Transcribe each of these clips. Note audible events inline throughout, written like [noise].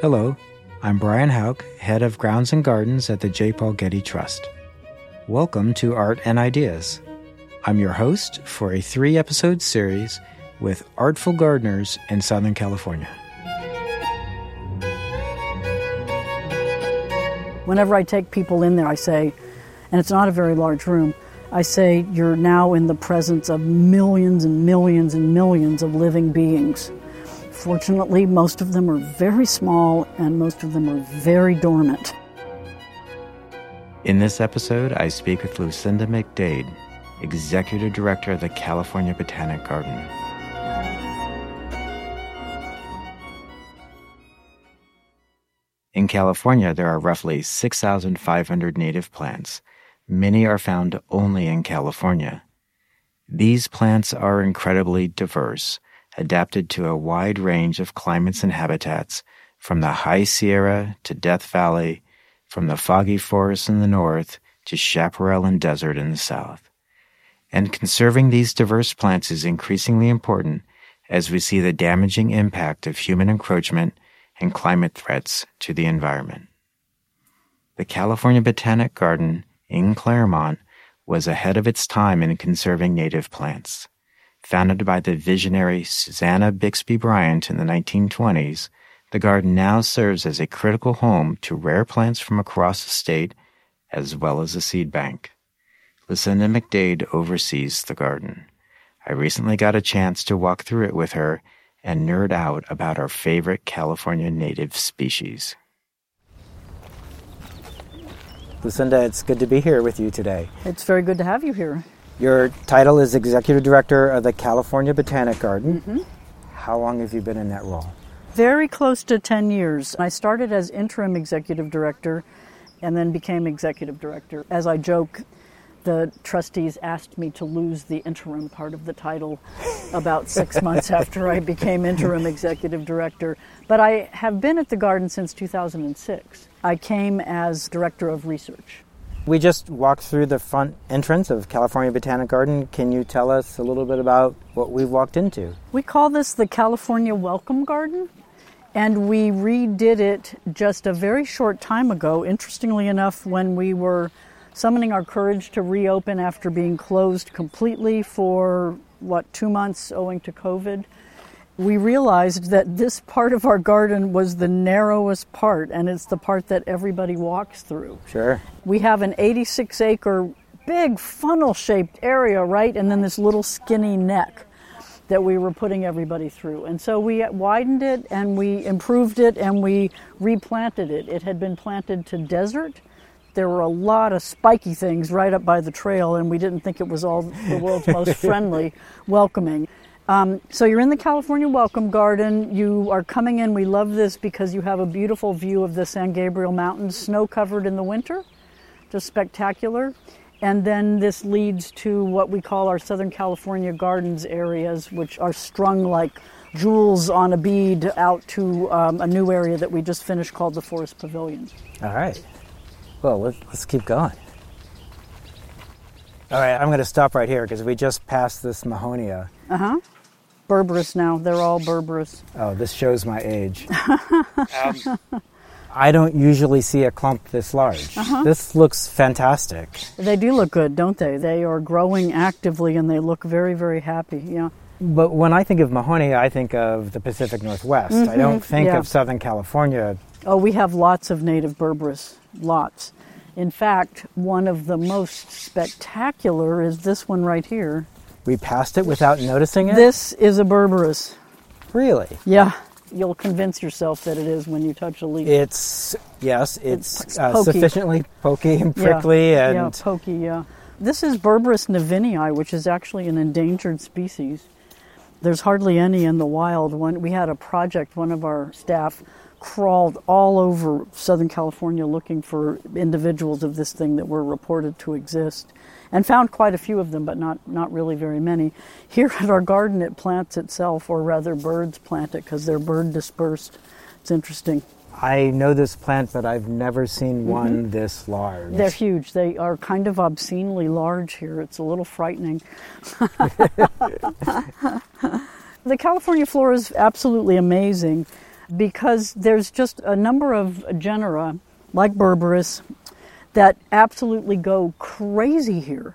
Hello, I'm Brian Houck, head of grounds and gardens at the J. Paul Getty Trust. Welcome to Art and Ideas. I'm your host for a three episode series with artful gardeners in Southern California. Whenever I take people in there, I say, and it's not a very large room, I say, you're now in the presence of millions and millions and millions of living beings. Fortunately, most of them are very small and most of them are very dormant. In this episode, I speak with Lucinda McDade, Executive Director of the California Botanic Garden. In California, there are roughly 6,500 native plants. Many are found only in California. These plants are incredibly diverse adapted to a wide range of climates and habitats, from the high Sierra to Death Valley, from the foggy forests in the north to chaparral and desert in the south. And conserving these diverse plants is increasingly important as we see the damaging impact of human encroachment and climate threats to the environment. The California Botanic Garden in Claremont was ahead of its time in conserving native plants. Founded by the visionary Susanna Bixby Bryant in the 1920s, the garden now serves as a critical home to rare plants from across the state, as well as a seed bank. Lucinda McDade oversees the garden. I recently got a chance to walk through it with her and nerd out about our favorite California native species. Lucinda, it's good to be here with you today. It's very good to have you here. Your title is Executive Director of the California Botanic Garden. Mm-hmm. How long have you been in that role? Very close to 10 years. I started as interim executive director and then became executive director. As I joke, the trustees asked me to lose the interim part of the title about six [laughs] months after I became interim executive director. But I have been at the garden since 2006. I came as director of research. We just walked through the front entrance of California Botanic Garden. Can you tell us a little bit about what we've walked into? We call this the California Welcome Garden, and we redid it just a very short time ago. Interestingly enough, when we were summoning our courage to reopen after being closed completely for what, two months owing to COVID we realized that this part of our garden was the narrowest part, and it's the part that everybody walks through. Sure. We have an 86 acre, big funnel shaped area, right? And then this little skinny neck that we were putting everybody through. And so we widened it and we improved it and we replanted it. It had been planted to desert. There were a lot of spiky things right up by the trail, and we didn't think it was all the world's most [laughs] friendly, welcoming. Um, so you're in the California Welcome Garden. You are coming in. We love this because you have a beautiful view of the San Gabriel Mountains, snow covered in the winter, just spectacular. And then this leads to what we call our Southern California Gardens areas, which are strung like jewels on a bead out to um, a new area that we just finished called the Forest Pavilion. All right. Well, let's, let's keep going. All right, I'm going to stop right here because we just passed this Mahonia. Uh huh berberis now. They're all berberis. Oh, this shows my age. [laughs] um, I don't usually see a clump this large. Uh-huh. This looks fantastic. They do look good, don't they? They are growing actively and they look very, very happy. Yeah. But when I think of Mahonia, I think of the Pacific Northwest. Mm-hmm. I don't think yeah. of Southern California. Oh, we have lots of native berberis. Lots. In fact, one of the most spectacular is this one right here. We passed it without noticing it? This is a Berberis. Really? Yeah. You'll convince yourself that it is when you touch a leaf. It's, yes, it's, it's uh, sufficiently pokey and prickly. Yeah, and yeah, pokey, yeah. This is Berberis nevinii, which is actually an endangered species. There's hardly any in the wild. When we had a project, one of our staff crawled all over Southern California looking for individuals of this thing that were reported to exist and found quite a few of them, but not, not really very many. Here at our garden, it plants itself, or rather, birds plant it because they're bird dispersed. It's interesting. I know this plant, but I've never seen mm-hmm. one mm-hmm. this large. They're huge. They are kind of obscenely large here. It's a little frightening. [laughs] the California flora is absolutely amazing. because there's just a number of genera, like Berberis, that absolutely go crazy here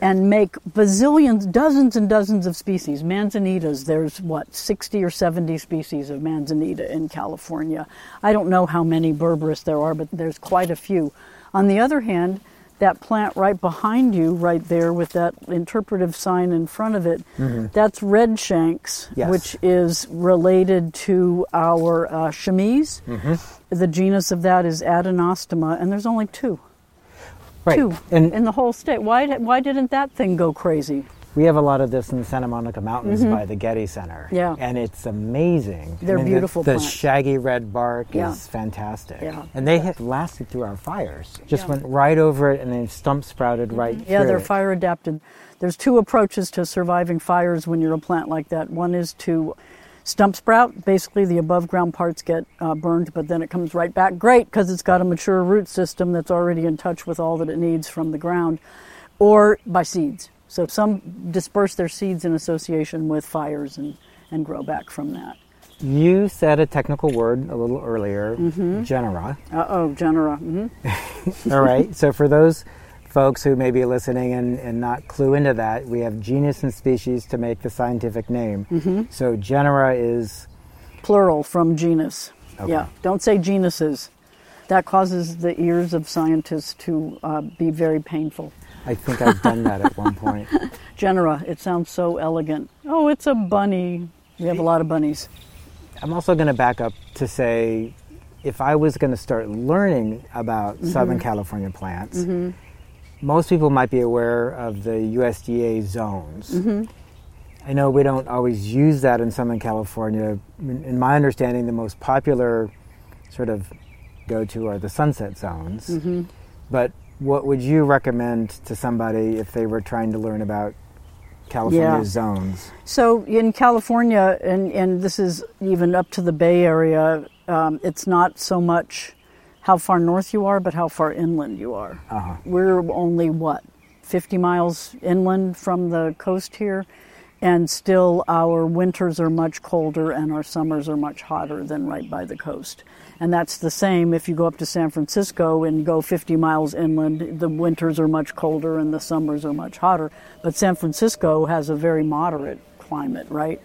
and make bazillions, dozens and dozens of species. Manzanitas, there's what, 60 or 70 species of manzanita in California. I don't know how many Berberis there are, but there's quite a few. On the other hand, that plant right behind you, right there with that interpretive sign in front of it, mm-hmm. that's redshanks, yes. which is related to our uh, chamise. Mm-hmm. The genus of that is Adenostoma, and there's only two. Right. Two and in the whole state. Why, why didn't that thing go crazy? We have a lot of this in the Santa Monica Mountains mm-hmm. by the Getty Center. Yeah. And it's amazing. They're I mean, beautiful The, the shaggy red bark yeah. is fantastic. Yeah. And they have lasted through our fires. Just yeah. went right over it and then stump sprouted mm-hmm. right Yeah, they're it. fire adapted. There's two approaches to surviving fires when you're a plant like that. One is to stump sprout. Basically, the above ground parts get uh, burned, but then it comes right back. Great, because it's got a mature root system that's already in touch with all that it needs from the ground, or by seeds. So some disperse their seeds in association with fires and, and grow back from that. You said a technical word a little earlier, mm-hmm. genera. Uh oh, genera. Mm-hmm. [laughs] All right. So for those folks who may be listening and, and not clue into that, we have genus and species to make the scientific name. Mm-hmm. So genera is plural from genus. Okay. Yeah. Don't say genuses. That causes the ears of scientists to uh, be very painful. I think I've done that at one point. [laughs] Genera, it sounds so elegant. Oh, it's a bunny. We have a lot of bunnies. I'm also going to back up to say if I was going to start learning about mm-hmm. Southern California plants, mm-hmm. Most people might be aware of the USDA zones. Mm-hmm. I know we don't always use that in Southern California. In my understanding, the most popular sort of go to are the sunset zones. Mm-hmm. But what would you recommend to somebody if they were trying to learn about California yeah. zones? So in California, and, and this is even up to the Bay Area, um, it's not so much how far north you are, but how far inland you are. Uh-huh. We're only, what, 50 miles inland from the coast here? And still, our winters are much colder and our summers are much hotter than right by the coast. And that's the same if you go up to San Francisco and go 50 miles inland. The winters are much colder and the summers are much hotter. But San Francisco has a very moderate climate, right?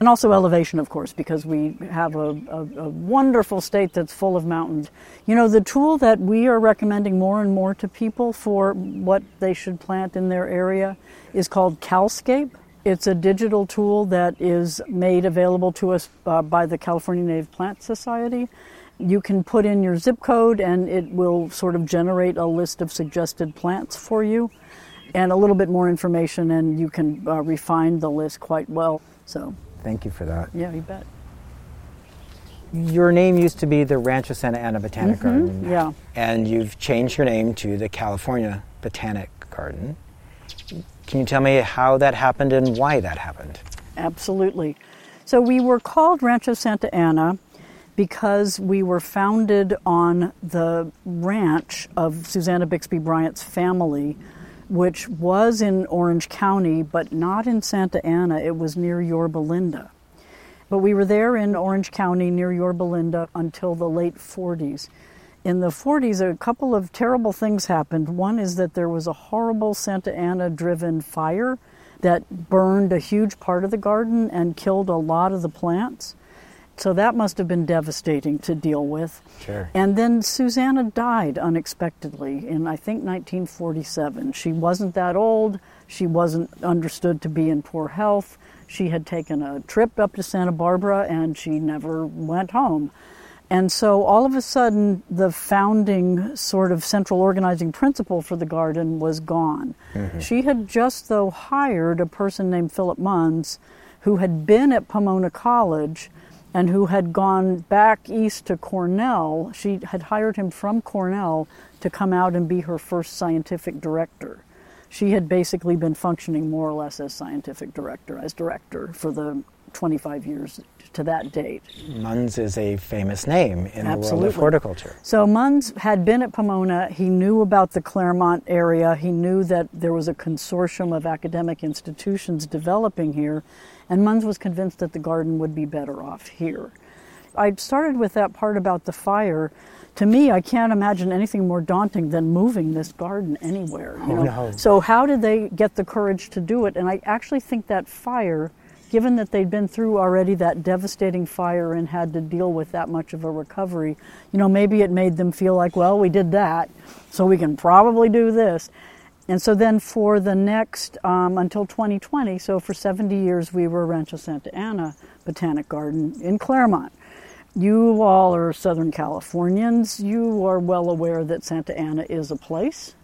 And also elevation, of course, because we have a, a, a, wonderful state that's full of mountains. You know, the tool that we are recommending more and more to people for what they should plant in their area is called Calscape. It's a digital tool that is made available to us uh, by the California Native Plant Society. You can put in your zip code and it will sort of generate a list of suggested plants for you and a little bit more information, and you can uh, refine the list quite well. So, thank you for that. Yeah, you bet. Your name used to be the Rancho Santa Ana Botanic mm-hmm, Garden. Yeah. And you've changed your name to the California Botanic Garden. Can you tell me how that happened and why that happened? Absolutely. So, we were called Rancho Santa Ana because we were founded on the ranch of Susanna Bixby Bryant's family, which was in Orange County, but not in Santa Ana. It was near Yorba Linda. But we were there in Orange County near Yorba Linda until the late 40s. In the 40s, a couple of terrible things happened. One is that there was a horrible Santa Ana driven fire that burned a huge part of the garden and killed a lot of the plants. So that must have been devastating to deal with. Sure. And then Susanna died unexpectedly in, I think, 1947. She wasn't that old. She wasn't understood to be in poor health. She had taken a trip up to Santa Barbara and she never went home. And so all of a sudden, the founding sort of central organizing principle for the garden was gone. Mm-hmm. She had just, though, hired a person named Philip Munz who had been at Pomona College and who had gone back east to Cornell. She had hired him from Cornell to come out and be her first scientific director. She had basically been functioning more or less as scientific director, as director for the 25 years to that date. Munz is a famous name in Absolutely. the world of horticulture. So Munz had been at Pomona. He knew about the Claremont area. He knew that there was a consortium of academic institutions developing here and Munz was convinced that the garden would be better off here. I started with that part about the fire. To me, I can't imagine anything more daunting than moving this garden anywhere. You Oh, no. So how did they get the courage to do it? And I actually think that fire, given that they'd been through already that devastating fire and had to deal with that much of a recovery, you know, maybe it made them feel like, well, we did that, so we can probably do this. And so then for the next, um, until 2020, so for 70 years, we were Rancho Santa Ana Botanic Garden in Claremont. You all are Southern Californians. You are well aware that Santa Ana is a place.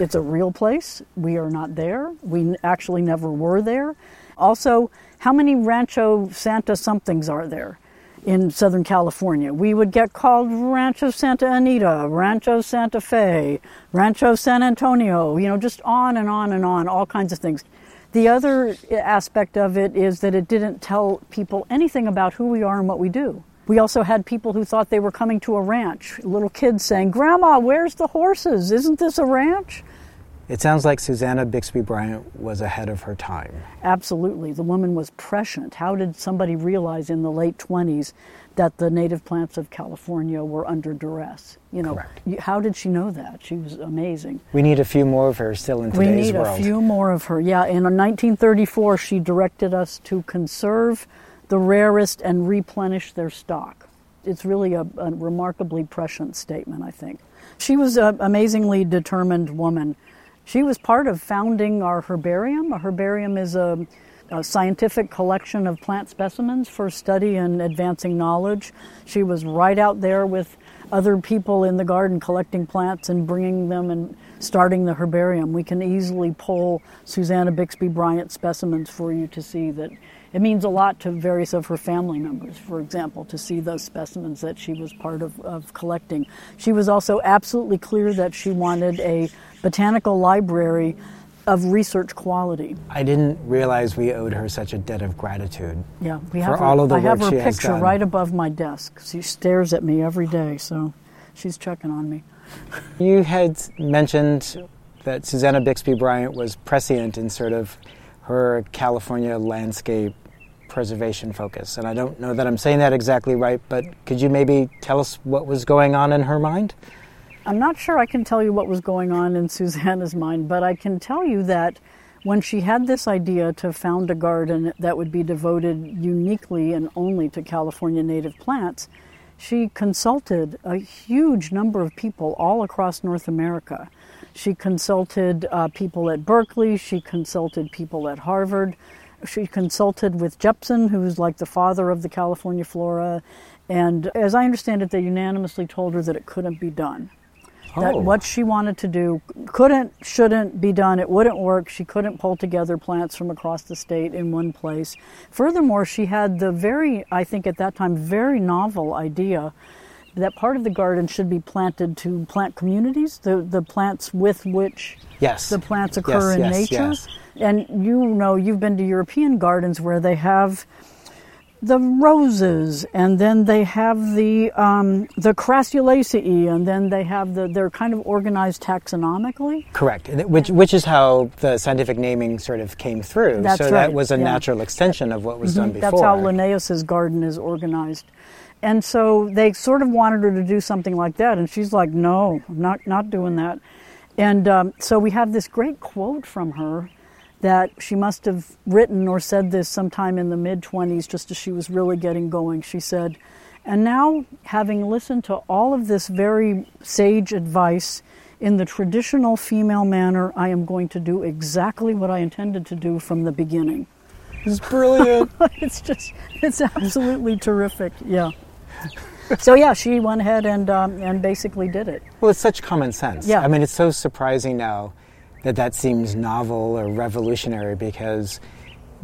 It's a real place. We are not there. We actually never were there. Also, how many Rancho Santa somethings are there in Southern California? We would get called Rancho Santa Anita, Rancho Santa Fe, Rancho San Antonio, you know, just on and on and on, all kinds of things. The other aspect of it is that it didn't tell people anything about who we are and what we do. We also had people who thought they were coming to a ranch, little kids saying, Grandma, where's the horses? Isn't this a ranch? It sounds like Susanna Bixby Bryant was ahead of her time. Absolutely. The woman was prescient. How did somebody realize in the late 20s that the native plants of California were under duress? You know, Correct. how did she know that? She was amazing. We need a few more of her still in today's world. We need world. a few more of her. Yeah, in 1934, she directed us to conserve the rarest and replenish their stock. It's really a, a remarkably prescient statement, I think. She was an amazingly determined woman. She was part of founding our herbarium. A herbarium is a, a scientific collection of plant specimens for study and advancing knowledge. She was right out there with other people in the garden collecting plants and bringing them and starting the herbarium. We can easily pull Susanna Bixby Bryant specimens for you to see that it means a lot to various of her family members, for example, to see those specimens that she was part of, of collecting. She was also absolutely clear that she wanted a botanical library of research quality. I didn't realize we owed her such a debt of gratitude. Yeah, we For have her, all of the I have her she picture right above my desk. She stares at me every day, so she's checking on me. You had mentioned that Susanna Bixby Bryant was prescient in sort of her California landscape preservation focus. And I don't know that I'm saying that exactly right, but could you maybe tell us what was going on in her mind? I'm not sure I can tell you what was going on in Susanna's mind, but I can tell you that when she had this idea to found a garden that would be devoted uniquely and only to California native plants, she consulted a huge number of people all across North America. She consulted uh, people at Berkeley, she consulted people at Harvard, she consulted with Jepson, who's like the father of the California flora, and as I understand it, they unanimously told her that it couldn't be done that Oh. what she wanted to do couldn't, shouldn't be done. It wouldn't work. She couldn't pull together plants from across the state in one place. Furthermore, she had the very, I think at that time, very novel idea that part of the garden should be planted to plant communities, the, the plants with which Yes. the plants occur Yes, in yes, nature. yes. And you know, you've been to European gardens where they have the roses, and then they have the um, the crassulaceae, and then they have the. They're kind of organized taxonomically. Correct, which, which is how the scientific naming sort of came through. That's so right, that was a yeah. natural extension of what was done before. That's how Linnaeus's garden is organized. And so they sort of wanted her to do something like that, and she's like, "No, I'm not not doing that." And um, so we have this great quote from her that she must have written or said this sometime in the mid 20s, just as she was really getting going. She said, "And now, having listened to all of this very sage advice." In the traditional female manner, I am going to do exactly what I intended to do from the beginning It's brilliant. [laughs] it's just it's absolutely terrific yeah [laughs] so yeah she went ahead and um, and basically did it well, it's such common sense. Yeah. I mean, it's so surprising now that that seems novel or revolutionary because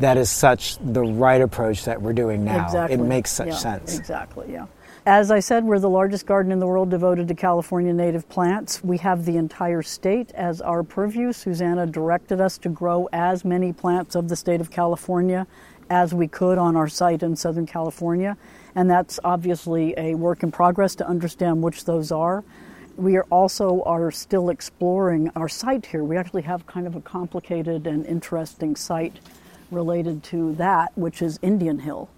that is such the right approach that we're doing now. exactly It makes such Yeah, sense. exactly yeah as i said we're the largest garden in the world devoted to california native plants we have the entire state as our purview susanna directed us to grow as many plants of the state of california as we could on our site in southern california and that's obviously a work in progress to understand which those are we are also are still exploring our site here. We actually have kind of a complicated and interesting site related to that, which is Indian Hill.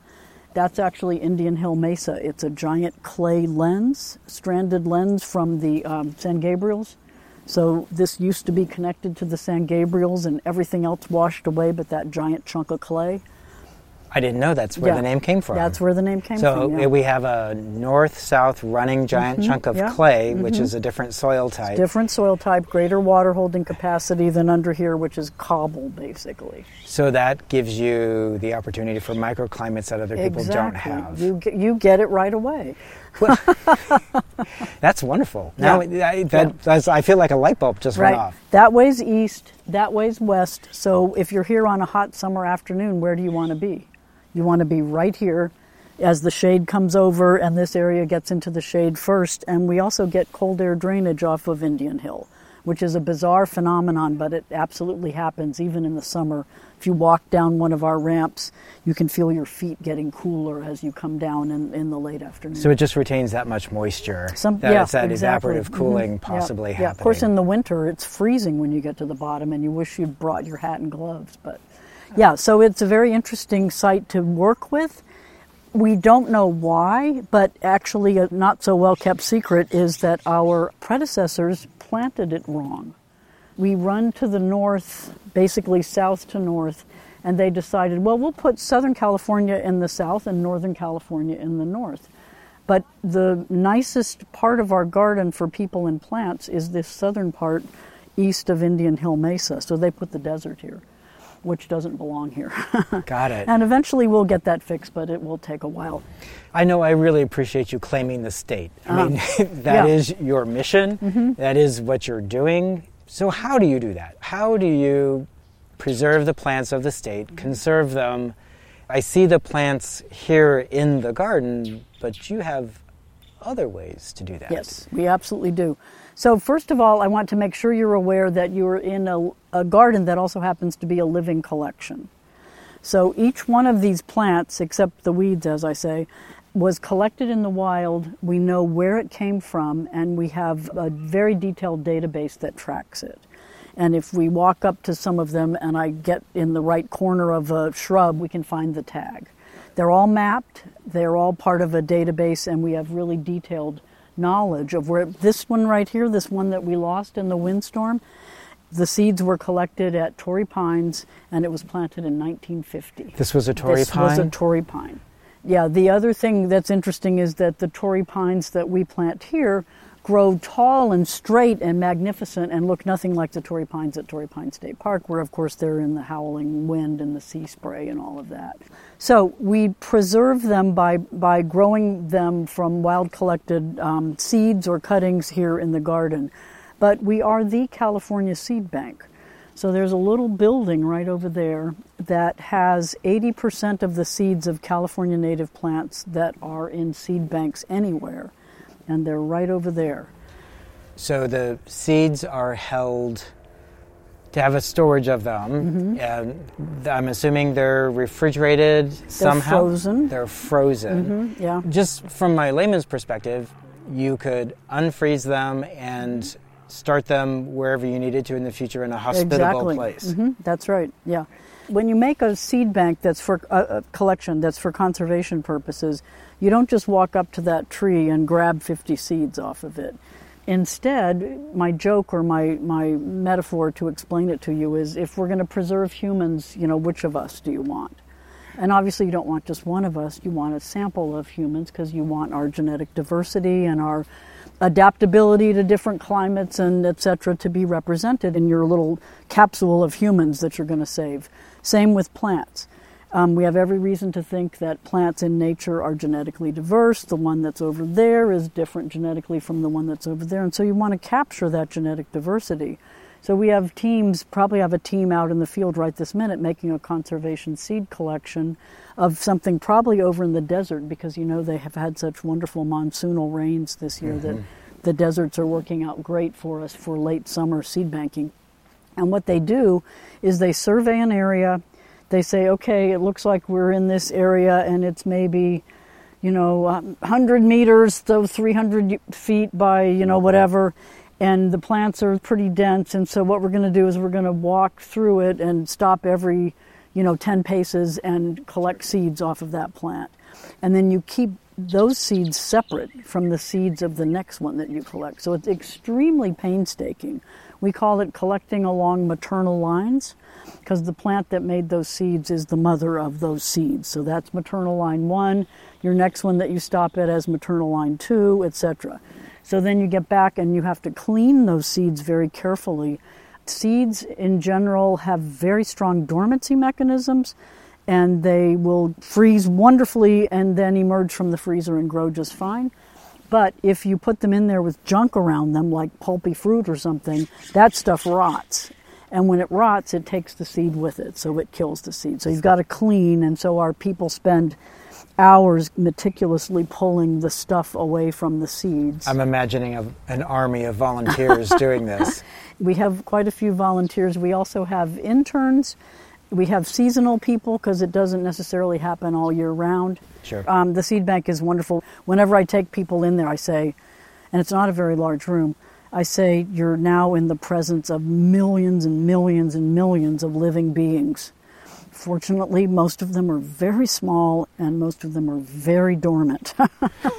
That's actually Indian Hill Mesa. It's a giant clay lens, stranded lens from the um, San Gabriels. So this used to be connected to the San Gabriels and everything else washed away but that giant chunk of clay. I didn't know that's where Yeah. the name came from. That's where the name came so from. yeah. Eh, we have a north-south running mm-hmm. giant chunk of yeah. clay, which mm-hmm. is a different soil type. Different soil type, greater water holding capacity than under here, which is cobble basically. So that gives you the opportunity for microclimates that other people don't have. You get, you get it right away. [laughs] That's wonderful. Now I, that, that's, I feel like a light bulb just Right. went off. That way's east, that way's west. So if you're here on a hot summer afternoon, where do you want to be? You want to be right here as the shade comes over and this area gets into the shade first. And we also get cold air drainage off of Indian Hill, which is a bizarre phenomenon, but it absolutely happens even in the summer. If you walk down one of our ramps, you can feel your feet getting cooler as you come down in, in the late afternoon. So it just retains that much moisture. Some, that yeah, it's that exactly. evaporative cooling Mhm. Possibly yeah. happening. Of course, in the winter, it's freezing when you get to the bottom, and you wish you'd brought your hat and gloves. But yeah, so it's a very interesting site to work with. We don't know why, but actually, a not so well kept secret is that our predecessors planted it wrong. We run to the north, basically south to north, and they decided, well, we'll put Southern California in the south and Northern California in the north. But the nicest part of our garden for people and plants is this southern part east of Indian Hill Mesa. So they put the desert here, which doesn't belong here. [laughs] Got it. and eventually we'll get that fixed, but it will take a while. I know I really appreciate you claiming the state. I uh-huh. mean, [laughs] that yeah. is your mission. Mm-hmm. That is what you're doing. So, how do you do that? How do you preserve the plants of the state, conserve them? I see the plants here in the garden, but you have other ways to do that. Yes, we absolutely do. So, first of all, I want to make sure you're aware that you're in a, a garden that also happens to be a living collection. So, each one of these plants, except the weeds, as I say, was collected in the wild. We know where it came from, and we have a very detailed database that tracks it. And if we walk up to some of them and I get in the right corner of a shrub, we can find the tag. They're all mapped, they're all part of a database, and we have really detailed knowledge of where this one right here, this one that we lost in the windstorm, the seeds were collected at Torrey Pines and it was planted in 1950. This was a Torrey this pine. was a Torrey pine. Yeah, the other thing that's interesting is that the Torrey pines that we plant here grow tall and straight and magnificent and look nothing like the Torrey pines at Torrey Pine State Park, where of course they're in the howling wind and the sea spray and all of that. So we preserve them by, by growing them from wild collected um, seeds or cuttings here in the garden. But we are the California Seed Bank. So there's a little building right over there that has 80% of the seeds of California native plants that are in seed banks anywhere. And they're right over there. So the seeds are held to have a storage of them. Mm-hmm. And I'm assuming they're refrigerated somehow. frozen. They're frozen. Mm, Yeah. Just from my layman's perspective, you could unfreeze them and start them wherever you needed to in the future in a hospitable exactly. place. hmm That's right. Yeah. When you make a seed bank that's for a, a collection that's for conservation purposes, you don't just walk up to that tree and grab 50 seeds off of it. Instead, my joke or my, my metaphor to explain it to you is if we're going to preserve humans, you know, which of us do you want? And obviously, you don't want just one of us. You want a sample of humans because you want our genetic diversity and our adaptability to different climates and et cetera to be represented in your little capsule of humans that you're going to save. Same with plants. Um, we have every reason to think that plants in nature are genetically diverse. The one that's over there is different genetically from the one that's over there. And so you want to capture that genetic diversity. So we have teams, probably have a team out in the field right this minute making a conservation seed collection of something probably over in the desert because you know they have had such wonderful monsoonal rains this year that the deserts are working out great for us for late summer seed banking. And what they do is they survey an area. They say, okay, it looks like we're in this area and it's maybe, you know, um, 100 meters, so 300 feet by, you know, whatever. And the plants are pretty dense. And so what we're going to do is we're going to walk through it and stop every, you know, 10 paces and collect seeds off of that plant. And then you keep those seeds separate from the seeds of the next one that you collect. So it's extremely painstaking. We call it collecting along maternal lines because the plant that made those seeds is the mother of those seeds. So that's maternal line one. Your next one that you stop at as maternal line two, etc. So then you get back and you have to clean those seeds very carefully. Seeds in general have very strong dormancy mechanisms and they will freeze wonderfully and then emerge from the freezer and grow just fine. But if you put them in there with junk around them, like pulpy fruit or something, that stuff rots. And when it rots, it takes the seed with it, so it kills the seed. So you've got to clean, and so our people spend hours meticulously pulling the stuff away from the seeds. I'm imagining a, an army of volunteers doing this. [laughs] We have quite a few volunteers. We also have interns we have seasonal people because it doesn't necessarily happen all year round. Sure. Um, the seed bank is wonderful. Whenever I take people in there, I say, and it's not a very large room, I say, you're now in the presence of millions and millions and millions of living beings. Fortunately, most of them are very small and most of them are very dormant.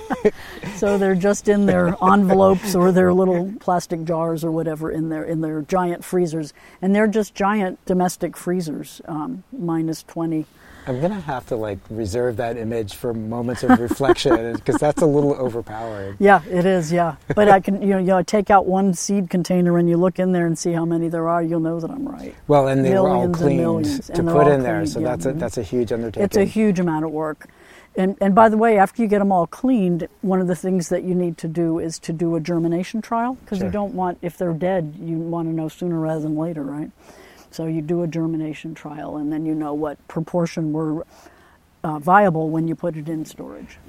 [laughs] so they're just in their envelopes or their little plastic jars or whatever in their in their giant freezers, and they're just giant domestic freezers, um, minus twenty I'm gonna have to like reserve that image for moments of reflection [laughs] because that's a little overpowering. Yeah, it is. Yeah, but I can you know you know take out one seed container and you look in there and see how many there are. You'll know that I'm right. Well, and they millions were all cleaned to put in there, so yeah. that's a that's a huge undertaking. It's a huge amount of work. And, and by the way, after you get them all cleaned, one of the things that you need to do is to do a germination trial because Sure. you don't want, if they're dead, you want to know sooner rather than later, right? So you do a germination trial and then you know what proportion were uh, viable when you put it in storage.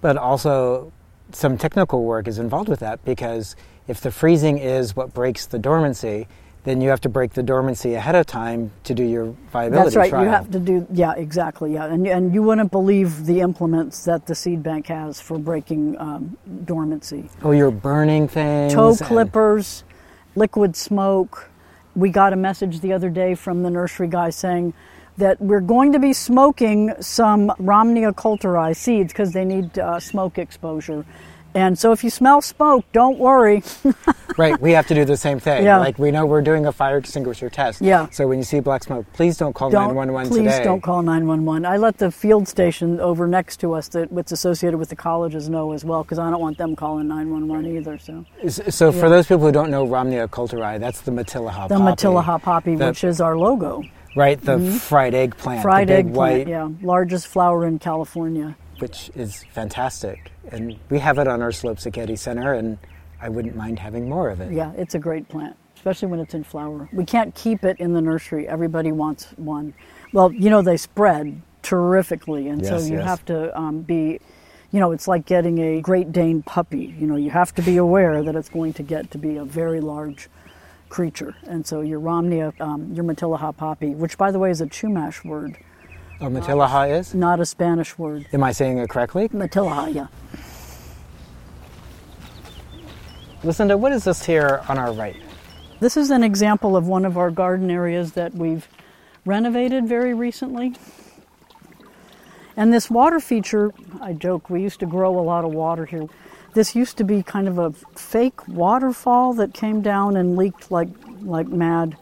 But also, some technical work is involved with that because if the freezing is what breaks the dormancy, then you have to break the dormancy ahead of time to do your viability trial. That's right. trial. You have to do, yeah, exactly, yeah. And, and you wouldn't believe the implements that the seed bank has for breaking um, dormancy. oh, you're burning things. toe and- clippers, liquid smoke. We got a message the other day from the nursery guy saying that we're going to be smoking some Romneya coulteri seeds because they need uh, smoke exposure. And so if you smell smoke, don't worry. [laughs] right, we have to do the same thing. Yeah. Like we know we're doing a fire extinguisher test. Yeah. So when you see black smoke, please don't call don't 911 please today. don't call 911. I let the field station over next to us that what's associated with the colleges know as well because I don't want them calling 911 either. So So for those people who don't know Romneya coulteri, that's the Matilija poppy. the poppy. Matilija poppy, The- which is our logo, Right, the mm-hmm. fried egg plant. fried the big egg plant, yeah, largest flower in California. Which is fantastic. And we have it on our slopes at Getty Center, and I wouldn't mind having more of it. Yeah, it's a great plant, especially when it's in flower. We can't keep it in the nursery. Everybody wants one. Well, you know, they spread terrifically, and Yes, so you yes. have to um, be, you know, it's like getting a Great Dane puppy. You know, you have to be aware that it's going to get to be a very large creature. And so your Romneya, um, your Matilija poppy, which by the way is a Chumash word, Oh, Matilija is? not a Spanish word. Am I saying it correctly? Matilija, yeah. Lucinda, what is this here on our right? This is an example of one of our garden areas that we've renovated very recently. And this water feature, I joke, we used to grow a lot of water here. This used to be kind of a fake waterfall that came down and leaked like like mad.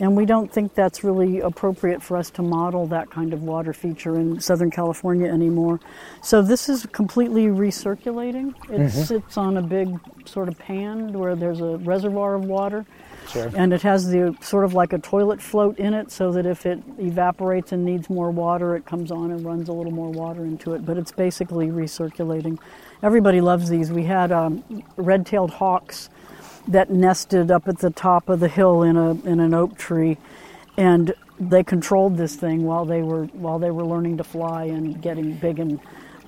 And we don't think that's really appropriate for us to model that kind of water feature in Southern California anymore. So this is completely recirculating. It sits on a big sort of pan where there's a reservoir of water. Sure. And it has the sort of like a toilet float in it so that if it evaporates and needs more water, it comes on and runs a little more water into it. But it's basically recirculating. Everybody loves these. We had um, red tailed hawks that nested up at the top of the hill in a in an oak tree, and they controlled this thing while they were while they were learning to fly and getting big and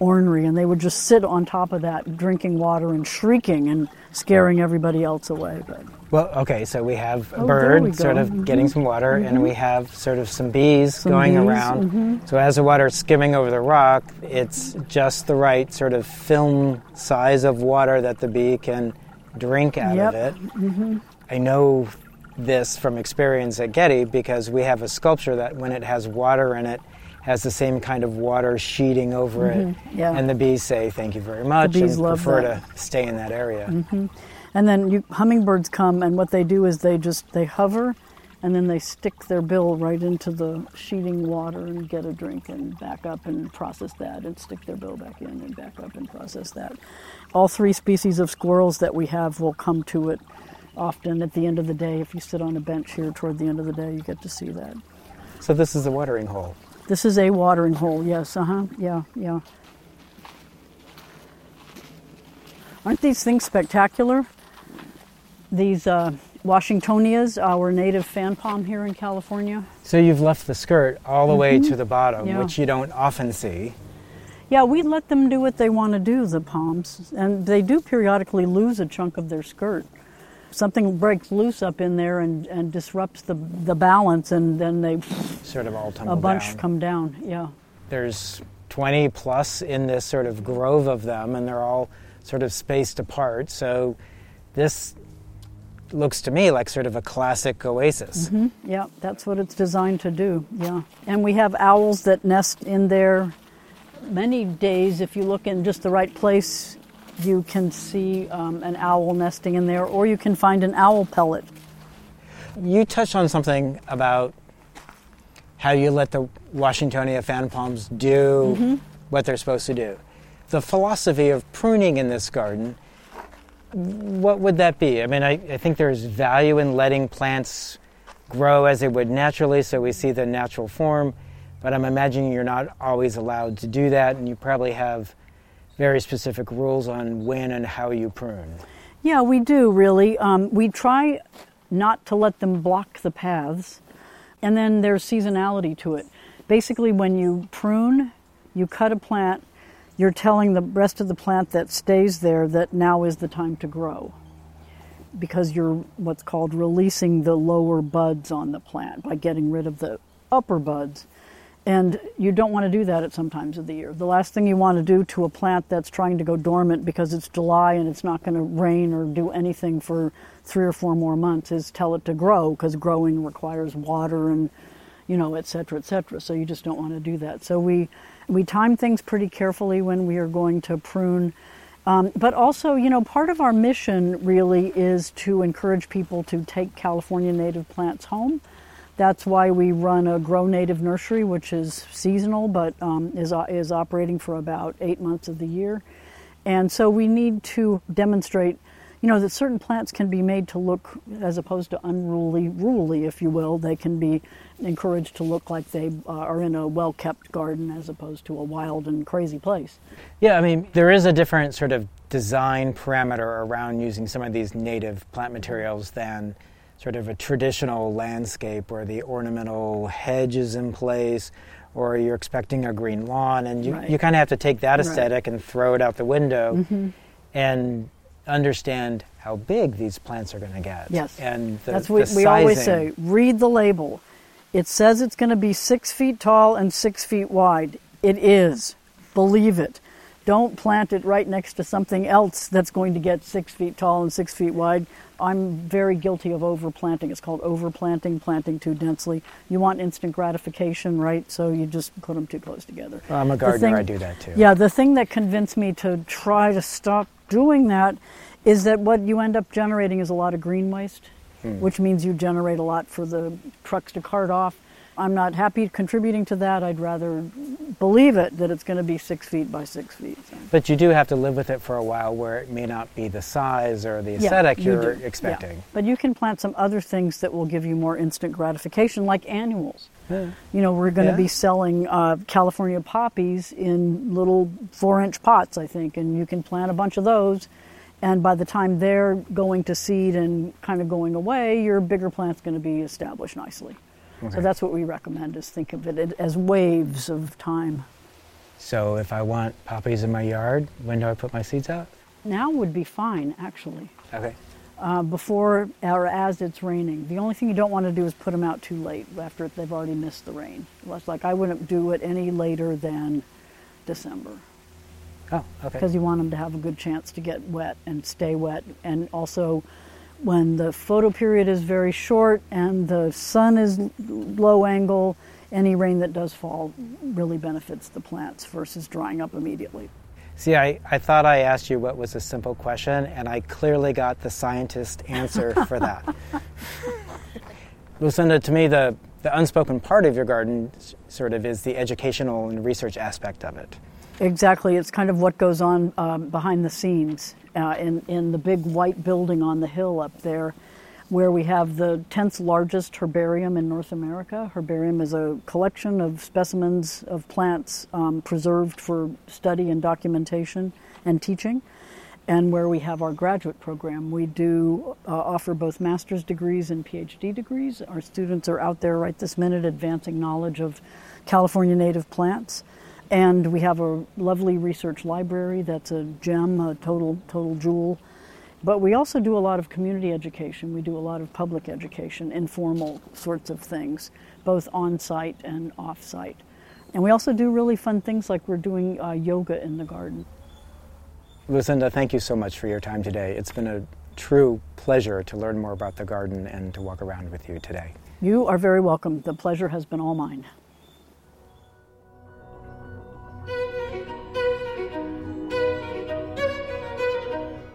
ornery, and they would just sit on top of that, drinking water and shrieking and scaring everybody else away. But Well, okay, so we have a Oh, bird sort of getting some water, and we have sort of some bees Some going bees, mm-hmm. around. So as the water is skimming over the rock, it's just the right sort of film size of water that the bee can drink out Yep. Mm-hmm. of it. I know this from experience at Getty because we have a sculpture that when it has water in it, has the same kind of water sheeting over it. yeah. And the bees say thank you very much the bees and love prefer that. Mm-hmm. to stay in that area. And then you, hummingbirds come, and what they do is they just they hover, and then they stick their bill right into the sheeting water and get a drink and back up and process that, and stick their bill back in and back up and process that. All three species of squirrels that we have will come to it often at the end of the day. If you sit on a bench here toward the end of the day, you get to see that. So this is a watering hole. This is a watering hole, yes, uh huh, yeah, yeah. Aren't these things spectacular? These uh, Washingtonias, our native fan palm here in California. So you've left the skirt all the way to the bottom, Mm-hmm. Yeah. which you don't often see. Yeah, we let them do what they want to do, the palms, and they do periodically lose a chunk of their skirt. Something breaks loose up in there and, and disrupts the, the balance, and then they Sort of all tumble a bunch down. come down. Yeah. There's 20 plus in this sort of grove of them, and they're all sort of spaced apart. So this looks to me like sort of a classic oasis. Yeah, that's what it's designed to do. Yeah. And we have owls that nest in there many days. If you look in just the right place, you can see um, an owl nesting in there, or you can find an owl pellet. You touched on something about how you let the Washingtonia fan palms do Mm-hmm. what they're supposed to do. The philosophy of pruning in this garden, what would that be? I mean, I, I think there's value in letting plants grow as they would naturally, so we see the natural form, but I'm imagining you're not always allowed to do that, and you probably have very specific rules on when and how you prune. Yeah, we do really. Um, we try not to let them block the paths, and then there's seasonality to it. Basically, when you prune, you cut a plant, you're telling the rest of the plant that stays there that now is the time to grow. Because you're what's called releasing the lower buds on the plant by getting rid of the upper buds. And you don't want to do that at some times of the year. The last thing you want to do to a plant that's trying to go dormant because it's July and it's not going to rain or do anything for three or four more months is tell it to grow because growing requires water and, you know, et cetera, et cetera. So you just don't want to do that. So we, we time things pretty carefully when we are going to prune. Um, but also, you know, part of our mission really is to encourage people to take California native plants home. That's why we run a Grow Native nursery, which is seasonal but um, is, is operating for about eight months of the year. And so we need to demonstrate, you know, that certain plants can be made to look, as opposed to unruly, ruly, if you will, they can be encouraged to look like they uh, are in a well kept garden as opposed to a wild and crazy place. Yeah, I mean, there is a different sort of design parameter around using some of these native plant materials than sort of a traditional landscape where the ornamental hedge is in place or you're expecting a green lawn and you, Right. you kind of have to take that Right. Mm-hmm. aesthetic and throw it out the window and understand how big these plants are going to get. Yes. And the, That's what the we always say. Read the label. It says it's going to be six feet tall and six feet wide. It is. Believe it. Don't plant it right next to something else that's going to get six feet tall and six feet wide. I'm very guilty of overplanting. It's called overplanting, planting too densely. You want instant gratification, right? So you just put them too close together. Well, I'm a gardener, thing- I do that too. Yeah, the thing that convinced me to try to stop doing that is that what you end up generating is a lot of green waste, hmm. which means you generate a lot for the trucks to cart off. I'm not happy contributing to that. I'd rather believe it that it's going to be six feet by six feet. so. But you do have to live with it for a while where it may not be the size or the Yeah, aesthetic you you're do. Yeah. expecting. But you can plant some other things that will give you more instant gratification, like annuals. You know, we're going to be selling uh, California poppies in little four inch pots, I think, and you can plant a bunch of those. And by the time they're going to seed and kind of going away, your bigger plant's going to be established nicely. So that's what we recommend is think of it as waves of time. So if I want poppies in my yard, when do I put my seeds out? Now would be fine, actually. Okay. uh, before or as it's raining. The only thing you don't want to do is put them out too late after they've already missed the rain. It's like I wouldn't do it any later than December Oh, okay. because you want them to have a good chance to get wet and stay wet. And also, when the photo period is very short and the sun is low angle, any rain that does fall really benefits the plants versus drying up immediately. See, I, I thought I asked you what was a simple question, and I clearly got the scientist answer for that. [laughs] Lucinda, to me, the, the unspoken part of your garden sort of is the educational and research aspect of it. Exactly. It's kind of what goes on um, behind the scenes uh, in, in the big white building on the hill up there where we have the 10th largest herbarium in North America. Herbarium is a collection of specimens of plants um, preserved for study and documentation and teaching. And where we have our graduate program, we do uh, offer both master's degrees and PhD degrees. Our students are out there right this minute advancing knowledge of California native plants. And we have a lovely research library that's a gem, a total, total jewel but we also do a lot of community education. We do a lot of public education, informal sorts of things, both on site and off site. And we also do really fun things like we're doing uh, yoga in the garden. Lucinda, thank you so much for your time today. It's been a true pleasure to learn more about the garden and to walk around with you today. You are very welcome. The pleasure has been all mine.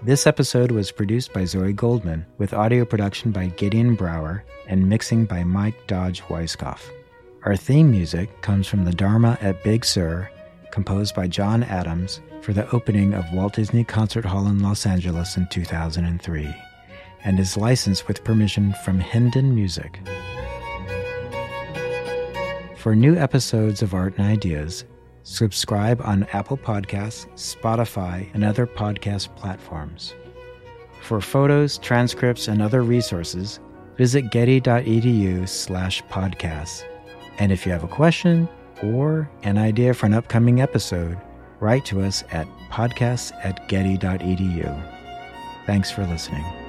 This episode was produced by Zoe Goldman, with audio production by Gideon Brower and mixing by Mike Dodge Weiskopf. Our theme music comes from the Dharma at Big Sur, composed by John Adams for the opening of Walt Disney Concert Hall in Los Angeles in 2003, and is licensed with permission from Hendon Music. For new episodes of Art and Ideas, Subscribe on Apple Podcasts, Spotify, and other podcast platforms. For photos, transcripts, and other resources, visit getty.edu slash podcasts. And if you have a question or an idea for an upcoming episode, write to us at podcasts at getty.edu. Thanks for listening.